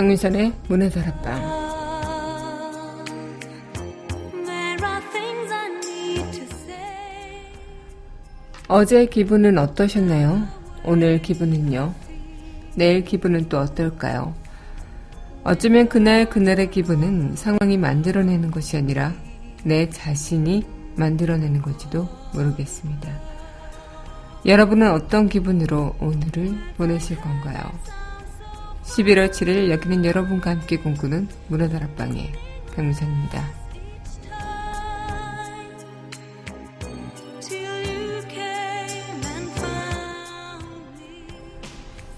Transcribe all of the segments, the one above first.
강민선의 문화다락방 어제 기분은 어떠셨나요? 오늘 기분은요? 내일 기분은 또 어떨까요? 어쩌면 그날 그날의 기분은 상황이 만들어내는 것이 아니라 내 자신이 만들어내는 것지도 모르겠습니다. 여러분은 어떤 기분으로 오늘을 보내실 건가요? 11월 7일 여기는 여러분과 함께 꿈꾸는 문화다락방의 강민선입니다.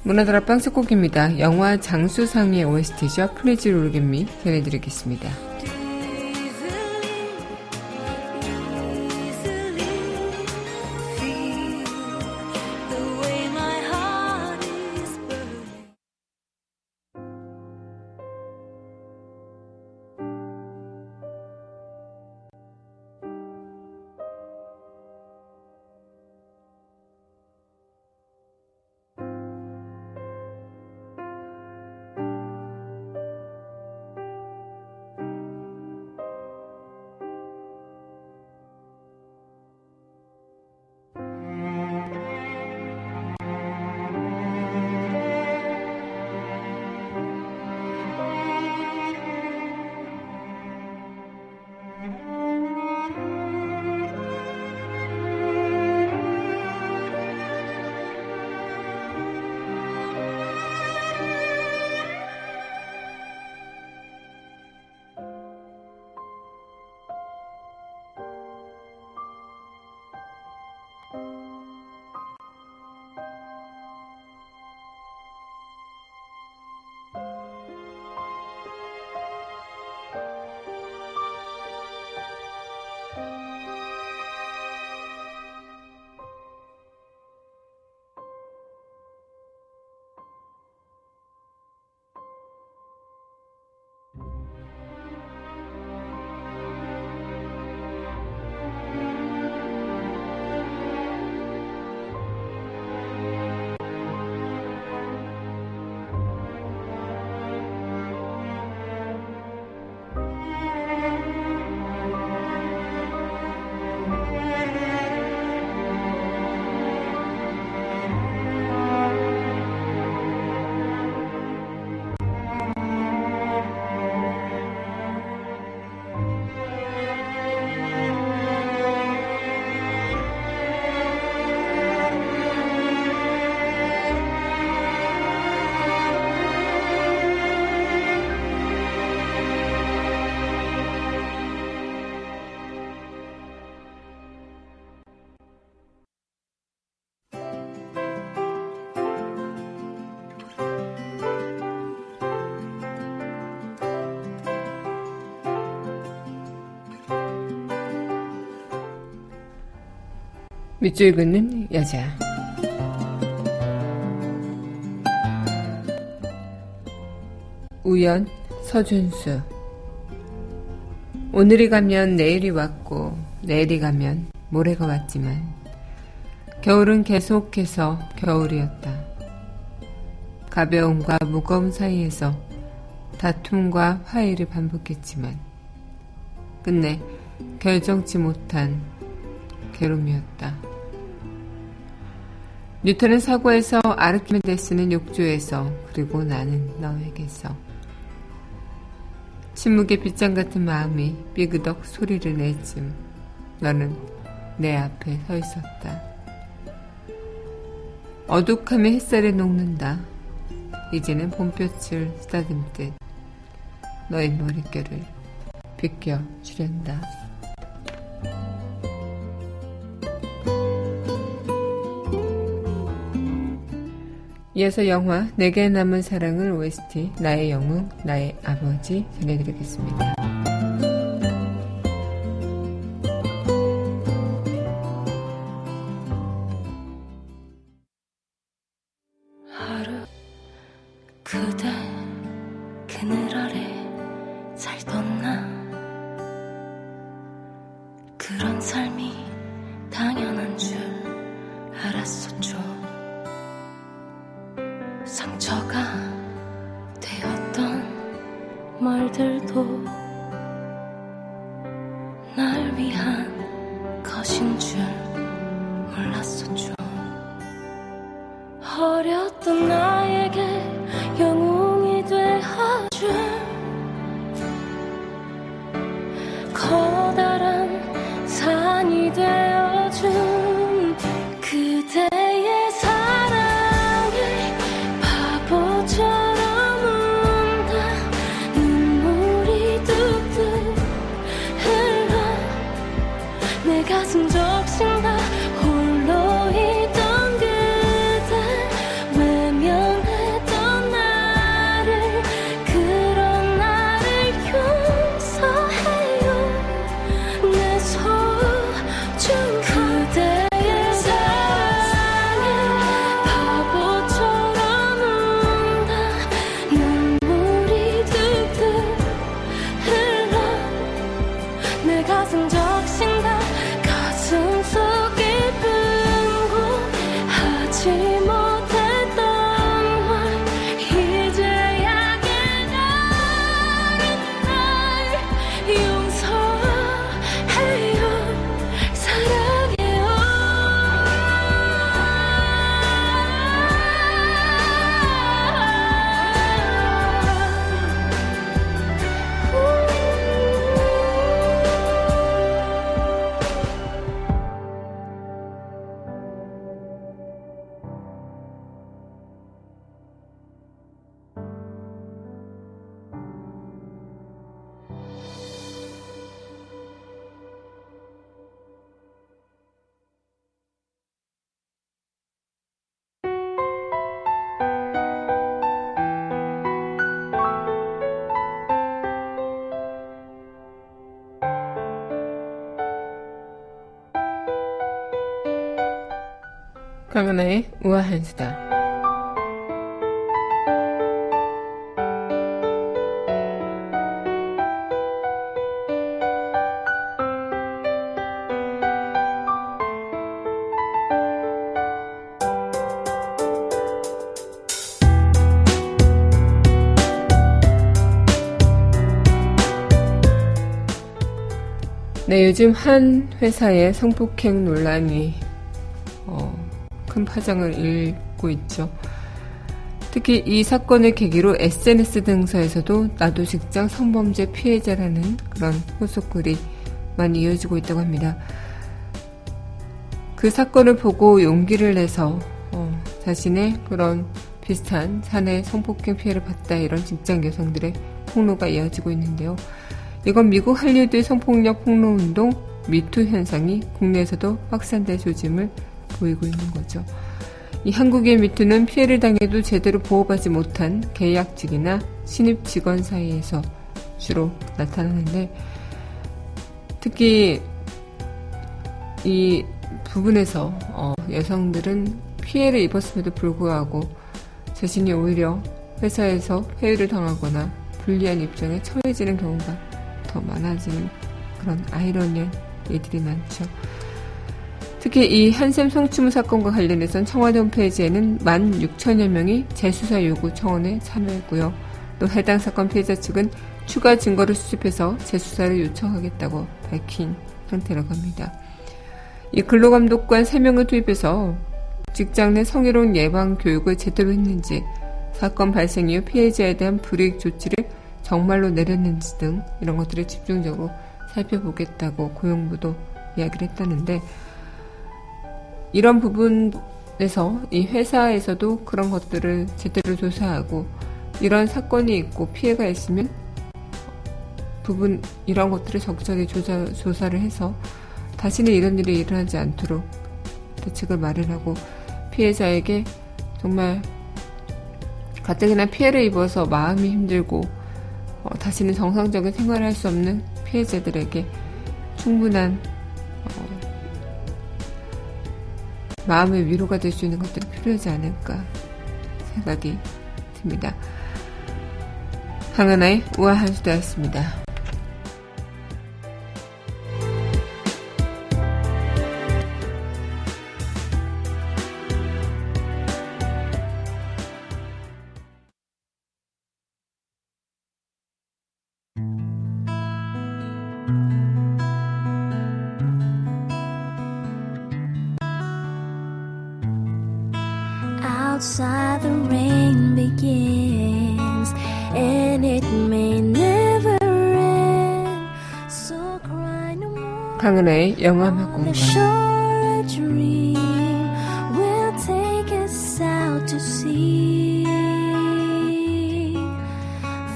문화다락방 첫 곡입니다. 영화 장수상회 OST죠. Please Forget Me 전해드리겠습니다. 밑줄 긋는 여자. 우연, 서준수. 오늘이 가면 내일이 왔고, 내일이 가면 모레가 왔지만, 겨울은 계속해서 겨울이었다. 가벼움과 무거움 사이에서 다툼과 화해를 반복했지만, 끝내 결정치 못한 괴로움이었다. 뉴턴은 사고에서 아르키메데스는 욕조에서 그리고 나는 너에게서 침묵의 빗장 같은 마음이 삐그덕 소리를 내쯤 너는 내 앞에 서 있었다. 어둑함이 햇살에 녹는다. 이제는 봄볕을 쓰다듬듯 너의 머릿결을 비껴 주련다. 이어서 영화 내게 남은 사랑을 OST 나의 영웅 나의 아버지 전해드리겠습니다. 어렸던 나 강하나의 우아한 수다. 네, 요즘 한 회사의 성폭행 논란이 어, 큰 파장을 일고 있죠. 특히 이 사건을 계기로 SNS 등사에서도 나도 직장 성범죄 피해자라는 그런 호소글이 많이 이어지고 있다고 합니다. 그 사건을 보고 용기를 내서 어, 자신의 그런 비슷한 사내 성폭행 피해를 봤다 이런 직장 여성들의 폭로가 이어지고 있는데요. 이건 미국 할리우드의 성폭력 폭로 운동 미투 현상이 국내에서도 확산될 조짐을 보이고 있는 거죠. 이 한국의 미투는 피해를 당해도 제대로 보호받지 못한 계약직이나 신입 직원 사이에서 주로 나타나는데 특히 이 부분에서 어, 여성들은 피해를 입었음에도 불구하고 자신이 오히려 회사에서 회유를 당하거나 불리한 입장에 처해지는 경우가 더 많아지는 그런 아이러니한 일들이 많죠. 특히 이 한샘 성추문 사건과 관련해선 청와대 홈페이지에는 16,000여 명이 재수사 요구 청원에 참여했고요. 또 해당 사건 피해자 측은 추가 증거를 수집해서 재수사를 요청하겠다고 밝힌 상태라고 합니다. 이 근로감독관 3명을 투입해서 직장 내 성희롱 예방 교육을 제대로 했는지 사건 발생 이후 피해자에 대한 불이익 조치를 정말로 내렸는지 등 이런 것들을 집중적으로 살펴보겠다고 고용부도 이야기를 했다는데 이런 부분에서 이 회사에서도 그런 것들을 제대로 조사하고 이런 사건이 있고 피해가 있으면 부분 이런 것들을 적절히 조사, 조사를 해서 다시는 이런 일이 일어나지 않도록 대책을 마련하고 피해자에게 정말 가뜩이나 피해를 입어서 마음이 힘들고 어, 다시는 정상적인 생활을 할 수 없는 피해자들에게 충분한 어, 마음의 위로가 될 수 있는 것들이 필요하지 않을까 생각이 듭니다. 황은아의 우아한 수다였습니다.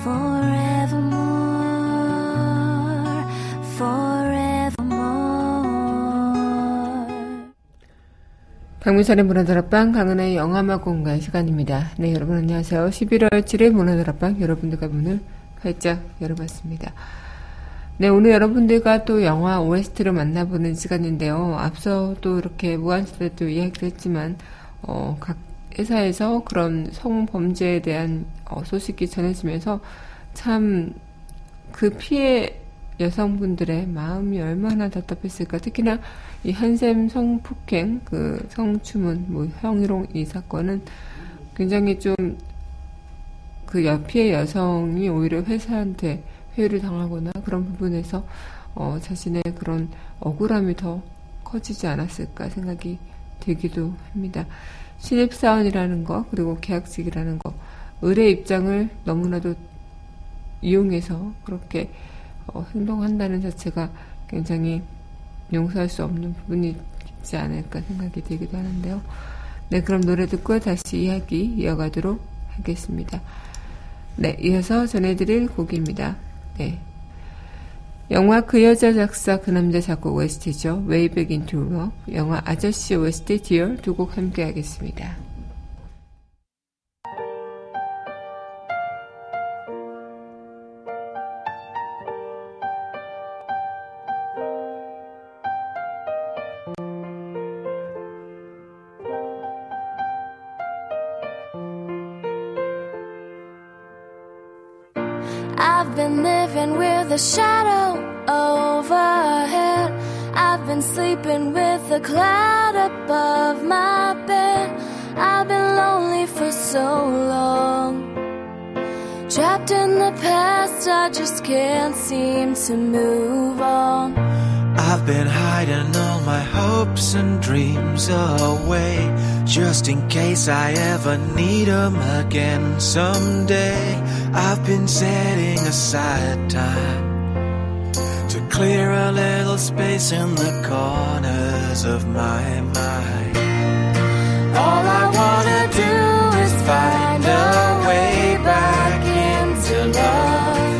Forevermore forevermore 강민선의 문화다락방 강은혜의 영화음악 공간 시간입니다. 네 여러분 안녕하세요. 11월 7일 문화다락방 여러분들과 문을 활짝 열어봤습니다. 네 오늘 여러분들과 또 영화 OST를 만나보는 시간인데요. 앞서 또 이렇게 무한시대도 이야기를 했지만 어, 각 회사에서 그런 성범죄에 대한 어, 소식이 전해지면서 참 그 피해 여성분들의 마음이 얼마나 답답했을까. 특히나 이 한샘 성폭행, 그 성추문, 뭐 형이롱 이 사건은 굉장히 좀 그 피해 여성이 오히려 회사한테 회유를 당하거나 그런 부분에서 어, 자신의 그런 억울함이 더 커지지 않았을까 생각이 들기도 합니다. 신입사원이라는 거, 그리고 계약직이라는 거, 의뢰 입장을 너무나도 이용해서 그렇게 어, 행동한다는 자체가 굉장히 용서할 수 없는 부분이 있지 않을까 생각이 들기도 하는데요. 네, 그럼 노래 듣고 다시 이야기 이어가도록 하겠습니다. 네, 이어서 전해드릴 곡입니다. 네. 영화 그 여자 작사 그 남자 작곡 OST죠. Way Back Into Love. 영화 아저씨 OST 디얼 두 곡 함께 하겠습니다. Just in case I ever need 'em again someday. I've been setting aside time to clear a little space in the corners of my mind. All I wanna do is find a way back into love.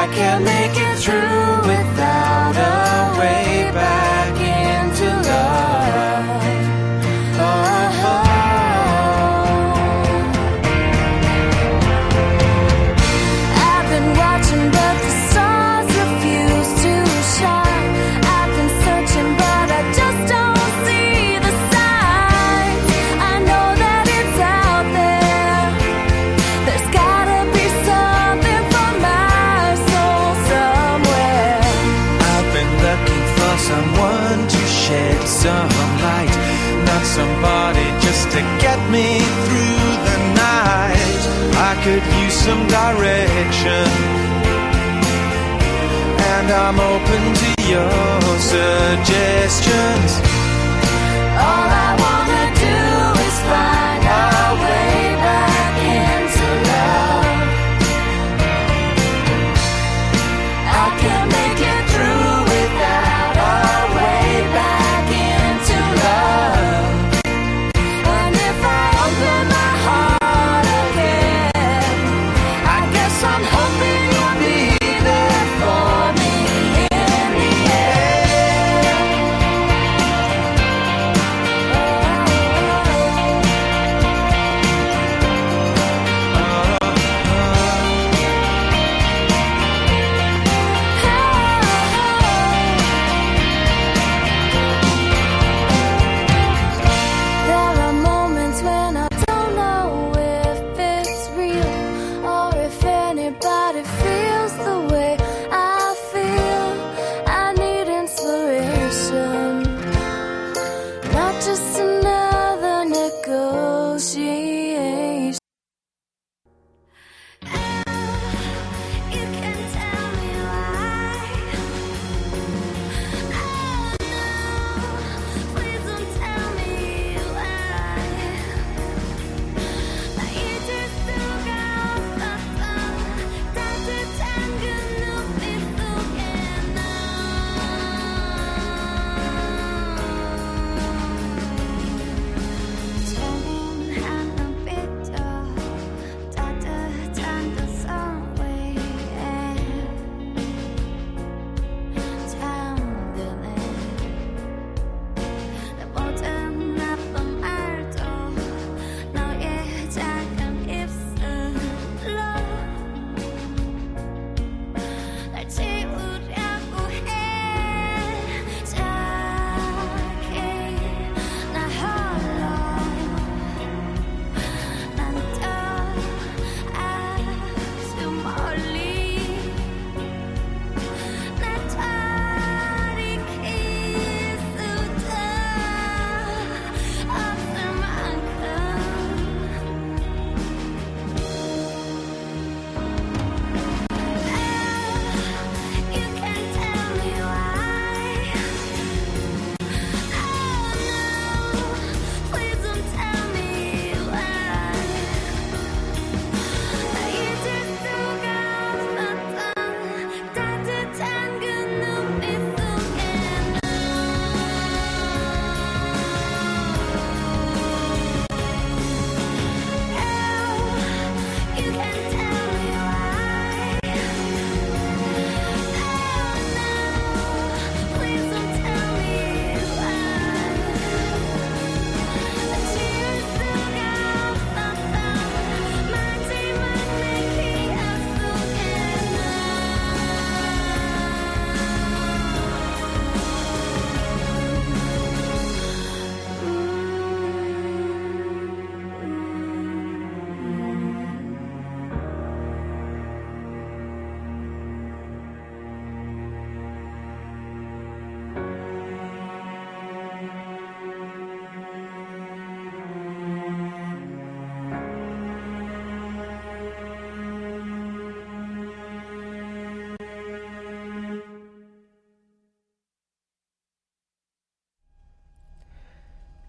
I can't make it through direction, and I'm open to your suggestions.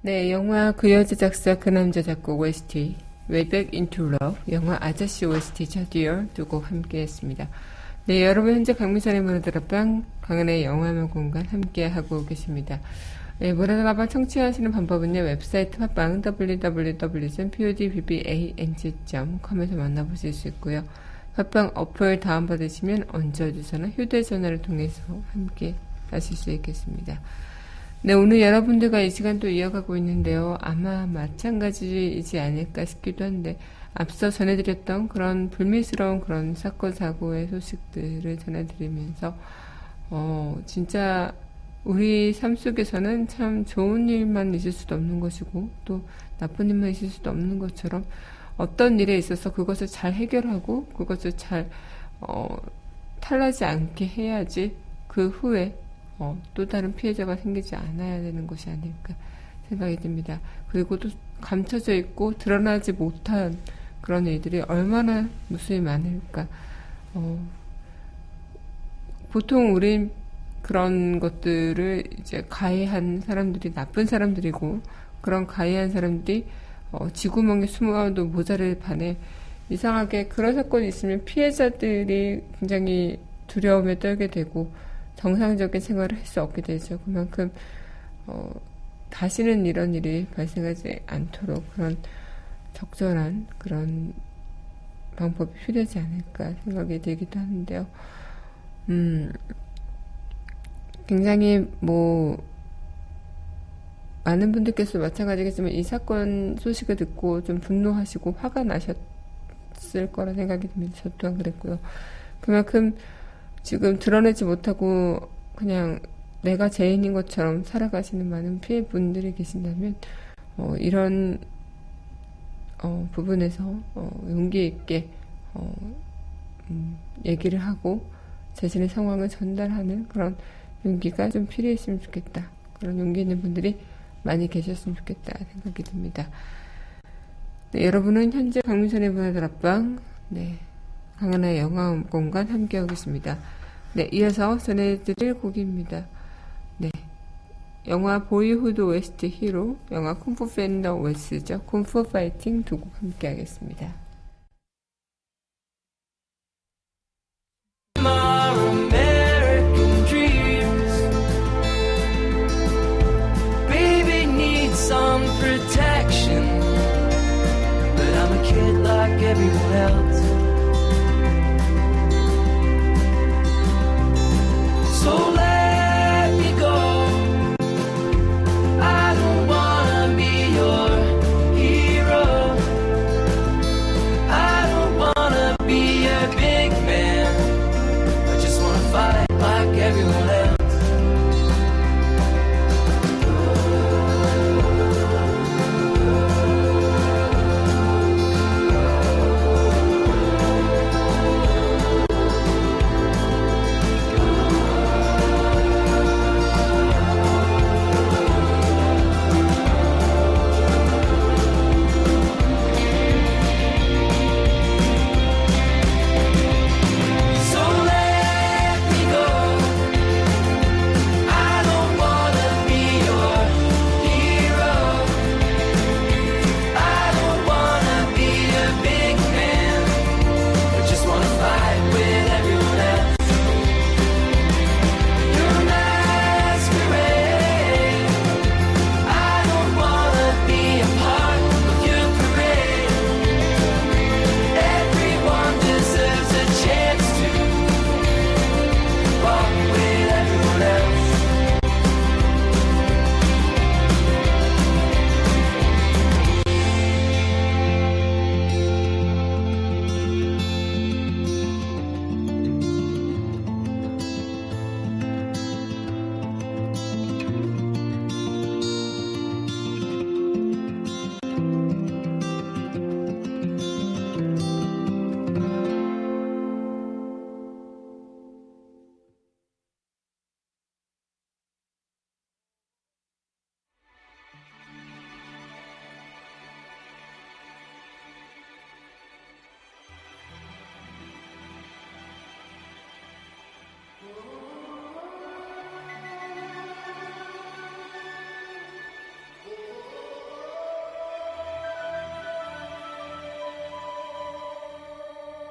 네, 영화 그 여자 작사 그 남자 작곡 OST Way Back Into Love 영화 아저씨 OST 저디어 두곡 함께 했습니다. 네, 여러분 현재 강민선의 문화드랍방 강은의 영화만 공간 함께 하고 계십니다. 네, 문화드랍방 청취하시는 방법은요. 웹사이트 팟빵 www.podbbang.com에서 만나보실 수 있고요. 팟빵 어플 다운받으시면 언제 어디서나 휴대전화를 통해서 함께 하실 수 있겠습니다. 네, 오늘 여러분들과 이 시간 또 이어가고 있는데요. 아마 마찬가지이지 않을까 싶기도 한데, 앞서 전해드렸던 그런 불미스러운 그런 사건, 사고의 소식들을 전해드리면서, 어, 진짜 우리 삶 속에서는 참 좋은 일만 있을 수도 없는 것이고, 또 나쁜 일만 있을 수도 없는 것처럼, 어떤 일에 있어서 그것을 잘 해결하고, 그것을 잘, 어, 탈나지 않게 해야지, 그 후에 어, 또 다른 피해자가 생기지 않아야 되는 것이 아닐까 생각이 듭니다. 그리고 또 감춰져 있고 드러나지 못한 그런 일들이 얼마나 무수히 많을까. 어, 보통 우린 그런 것들을 이제 가해한 사람들이 나쁜 사람들이고 그런 가해한 사람들이 어, 지구멍에 숨어도 모자를 반해 이상하게 그런 사건이 있으면 피해자들이 굉장히 두려움에 떨게 되고 정상적인 생활을 할 수 없게 되죠. 그만큼 어, 다시는 이런 일이 발생하지 않도록 그런 적절한 그런 방법이 필요하지 않을까 생각이 들기도 하는데요. 음, 굉장히 뭐 많은 분들께서 마찬가지겠지만 이 사건 소식을 듣고 좀 분노하시고 화가 나셨을 거라 생각이 듭니다. 저 또한 그랬고요. 그만큼 지금 드러내지 못하고 그냥 내가 죄인인 것처럼 살아가시는 많은 피해 분들이 계신다면 어, 이런 어, 부분에서 어, 용기 있게 어, 음, 얘기를 하고 자신의 상황을 전달하는 그런 용기가 좀 필요했으면 좋겠다. 그런 용기 있는 분들이 많이 계셨으면 좋겠다 생각이 듭니다. 네, 여러분은 현재 강민선의 문화다락방 네, 강하나의 영화 공간 함께하고 있습니다. 네, 이어서 전해드릴 곡입니다. 네. 영화 Boyhood OST Hero, 영화 쿵푸 팬더 웨스죠. Kung Fu Fighting 두 곡 함께 하겠습니다. American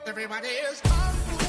everybody is kung fu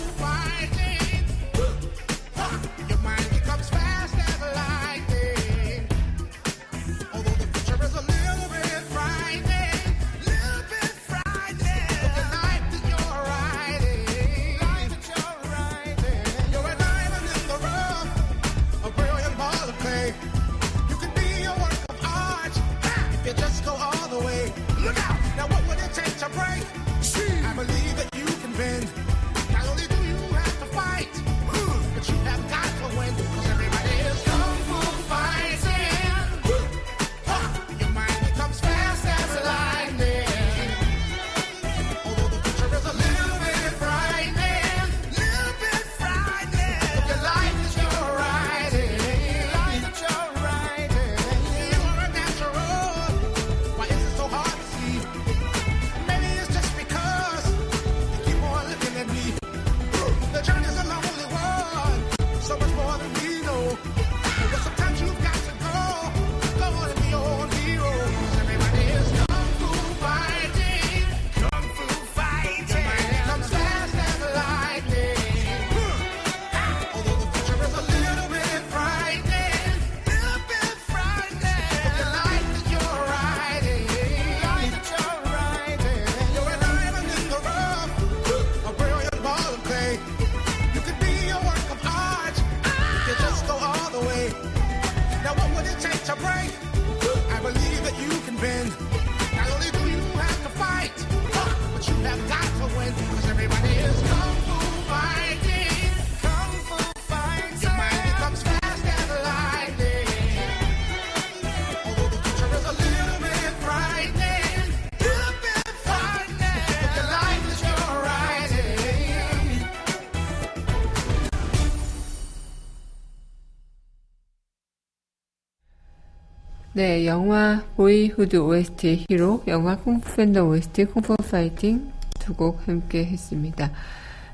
네, 영화 보이후드 OST 히로, 영화 쿵푸 팬더 OST 쿵푸 파이팅 두 곡 함께 했습니다.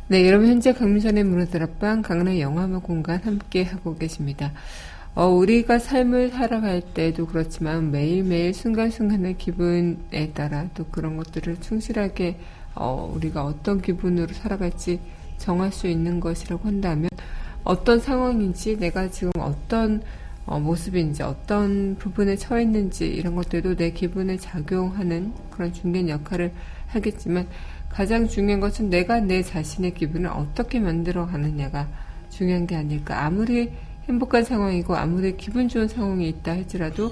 네, 여러분 현재 강민선의 문화들 앞방 강남 영화음악 공간 함께 하고 계십니다. 어, 우리가 삶을 살아갈 때도 그렇지만 매일매일 순간순간의 기분에 따라 또 그런 것들을 충실하게 어, 우리가 어떤 기분으로 살아갈지 정할 수 있는 것이라고 한다면 어떤 상황인지 내가 지금 어떤 어, 모습인지 어떤 부분에 처해 있는지 이런 것들도 내 기분에 작용하는 그런 중요한 역할을 하겠지만 가장 중요한 것은 내가 내 자신의 기분을 어떻게 만들어 가느냐가 중요한 게 아닐까. 아무리 행복한 상황이고 아무리 기분 좋은 상황이 있다 할지라도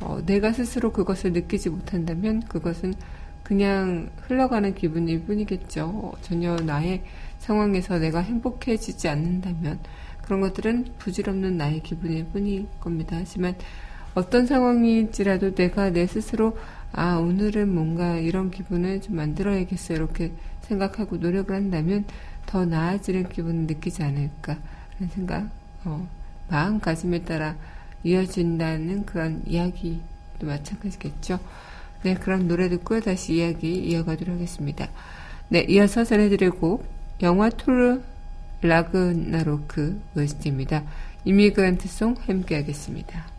어, 내가 스스로 그것을 느끼지 못한다면 그것은 그냥 흘러가는 기분일 뿐이겠죠. 어, 전혀 나의 상황에서 내가 행복해지지 않는다면 그런 것들은 부질없는 나의 기분일 뿐일 겁니다. 하지만 어떤 상황일지라도 내가 내 스스로 아 오늘은 뭔가 이런 기분을 좀 만들어야겠어 이렇게 생각하고 노력을 한다면 더 나아지는 기분을 느끼지 않을까 라는 생각 어, 마음가짐에 따라 이어진다는 그런 이야기도 마찬가지겠죠. 네, 그런 노래 듣고 다시 이야기 이어가도록 하겠습니다. 네, 이어서 전해드릴 곡, 영화 토르 라그나로크 OST입니다. 이미그란트송 함께 하겠습니다.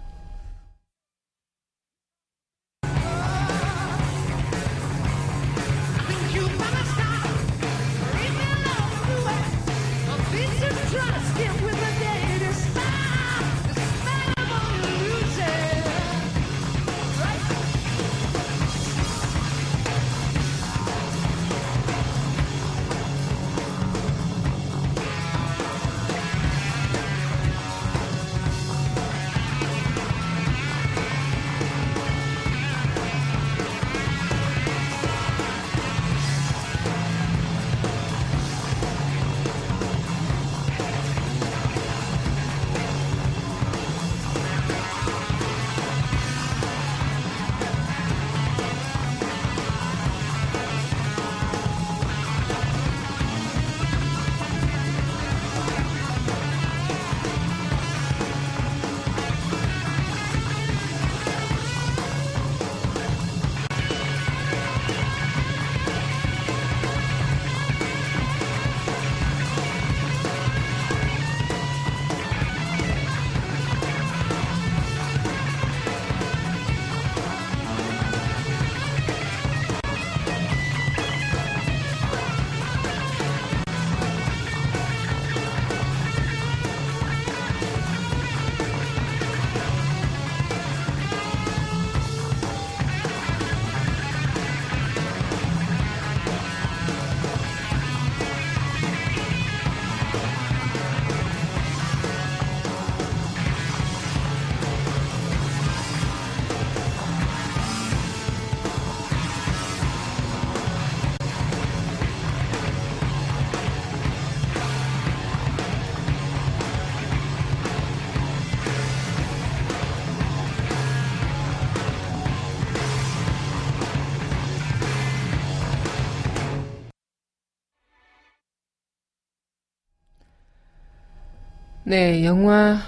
네, 영화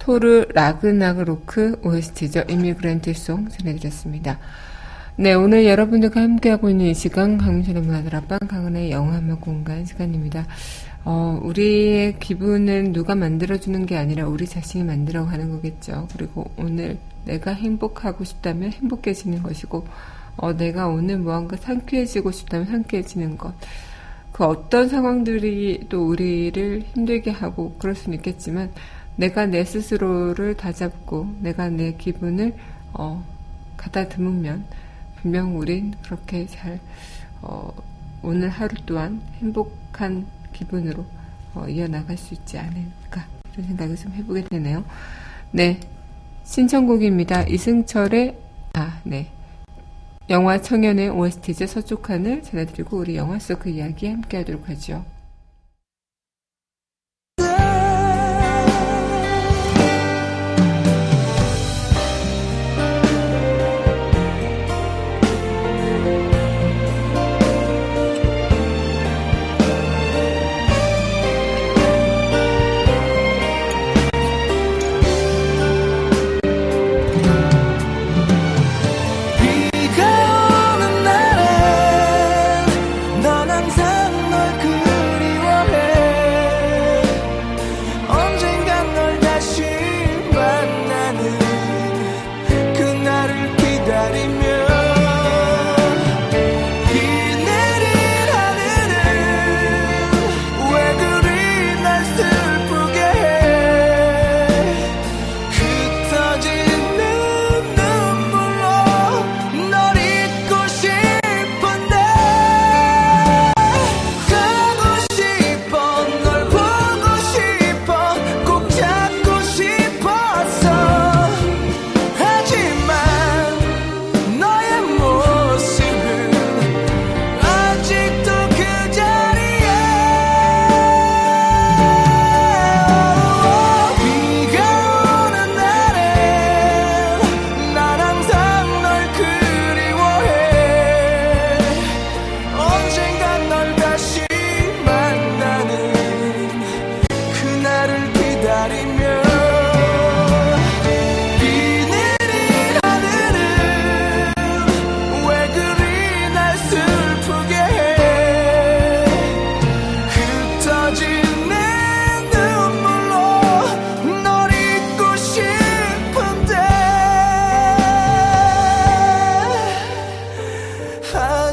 토르 라그나로크 OST죠. 이미그란트송 전해드렸습니다. 네, 오늘 여러분들과 함께하고 있는 이 시간 강민철의 문화들 앞방 강은의 영화만 공간 시간입니다. 어, 우리의 기분은 누가 만들어주는 게 아니라 우리 자신이 만들어가는 거겠죠. 그리고 오늘 내가 행복하고 싶다면 행복해지는 것이고, 어, 내가 오늘 무언가 상쾌해지고 싶다면 상쾌해지는 것. 그 어떤 상황들이 또 우리를 힘들게 하고 그럴 수는 있겠지만, 내가 내 스스로를 다잡고, 내가 내 기분을, 어, 가다듬으면, 분명 우린 그렇게 잘, 어, 오늘 하루 또한 행복한 기분으로 어, 이어나갈 수 있지 않을까 이런 생각을 좀 해보게 되네요. 네, 신청곡입니다. 이승철의 아, 네. 영화 청년의 OST제 서쪽 하늘 전해드리고 우리 영화 속 그 이야기 함께 하도록 하죠.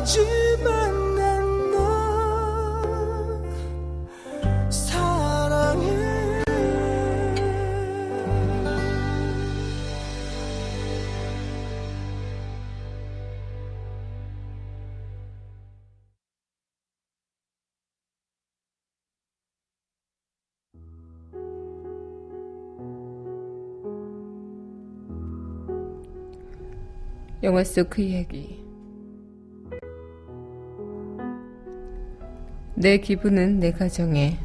하지만 영화 속 그 이야기. 내 기분은 내 가 정해.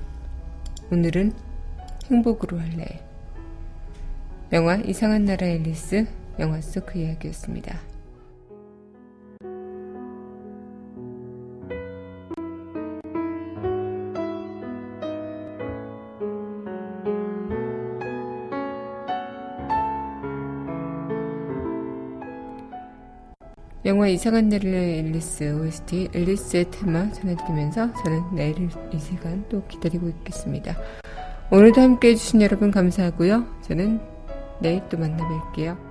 오늘은 행복으로 할래. 영화 이상한 나라 앨리스 영화 속 그 이야기였습니다. 영화 이상한 나라 앨리스 OST 앨리스의 테마 전해드리면서 저는 내일 이 시간 또 기다리고 있겠습니다. 오늘도 함께 해주신 여러분 감사하고요. 저는 내일 또 만나 뵐게요.